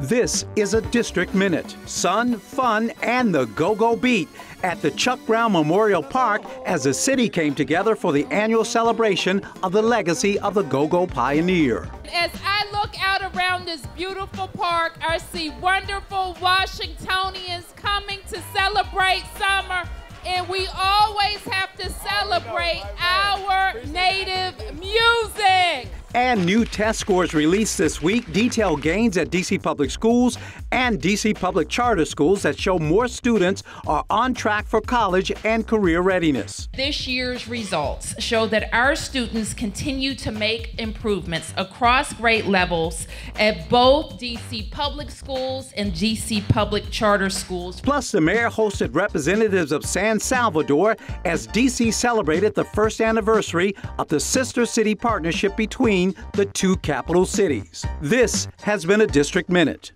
This is a District Minute. Sun, fun, and the go go beat at the Chuck Brown Memorial Park as the city came together for the annual celebration of the legacy of the go go pioneer. As I look out around this beautiful park, I see wonderful Washingtonians coming to celebrate summer, and we always have to celebrate our native. And new test scores released this week detail gains at DC Public Schools and DC Public Charter Schools that show more students are on track for college and career readiness. This year's results show that our students continue to make improvements across grade levels at both DC Public Schools and DC Public Charter Schools. Plus, the mayor hosted representatives of San Salvador as DC celebrated the first anniversary of the sister city partnership between the two capital cities. This has been a District Minute.